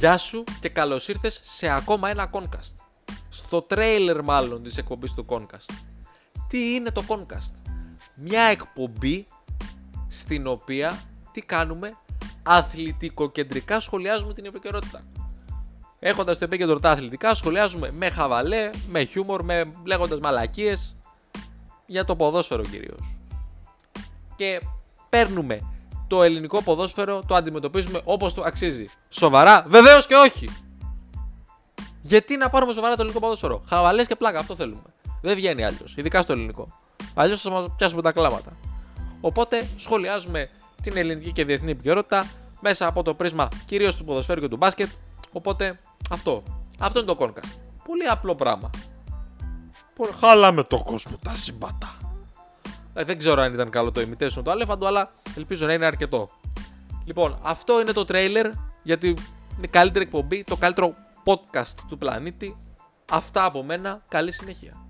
Γεια σου και καλώς ήρθες σε ακόμα ένα Concast. Στο τρέιλερ μάλλον της εκπομπής του Concast. Τι είναι το Concast? Μια εκπομπή στην οποία τι κάνουμε; Αθλητικοκεντρικά σχολιάζουμε την επικαιρότητα. Έχοντας το επίκεντρο τα αθλητικά σχολιάζουμε με χαβαλέ, με χιούμορ, με λέγοντας μαλακίες για το ποδόσφαιρο κυρίως. Και παίρνουμε το ελληνικό ποδόσφαιρο, το αντιμετωπίζουμε όπως το αξίζει. Σοβαρά, βεβαίως και όχι. Γιατί να πάρουμε σοβαρά το ελληνικό ποδόσφαιρο; Χαβαλές και πλάκα, αυτό θέλουμε. Δεν βγαίνει άλλος, ειδικά στο ελληνικό. Αλλιώς θα μας πιάσουμε τα κλάματα. Οπότε σχολιάζουμε την ελληνική και διεθνή επικαιρότητα μέσα από το πρίσμα κυρίως του ποδοσφαίρου και του μπάσκετ. Οπότε αυτό. Αυτό είναι το κόνκα. Πολύ απλό πράγμα. Πολύ... Χάλαμε το κόσμο, τα συμπατά. Ε, δεν ξέρω αν ήταν καλό το imitation του αλέφαντου, αλλά ελπίζω να είναι αρκετό. Λοιπόν, αυτό είναι το trailer γιατί είναι η καλύτερη εκπομπή, το καλύτερο podcast του πλανήτη. Αυτά από μένα. Καλή συνέχεια.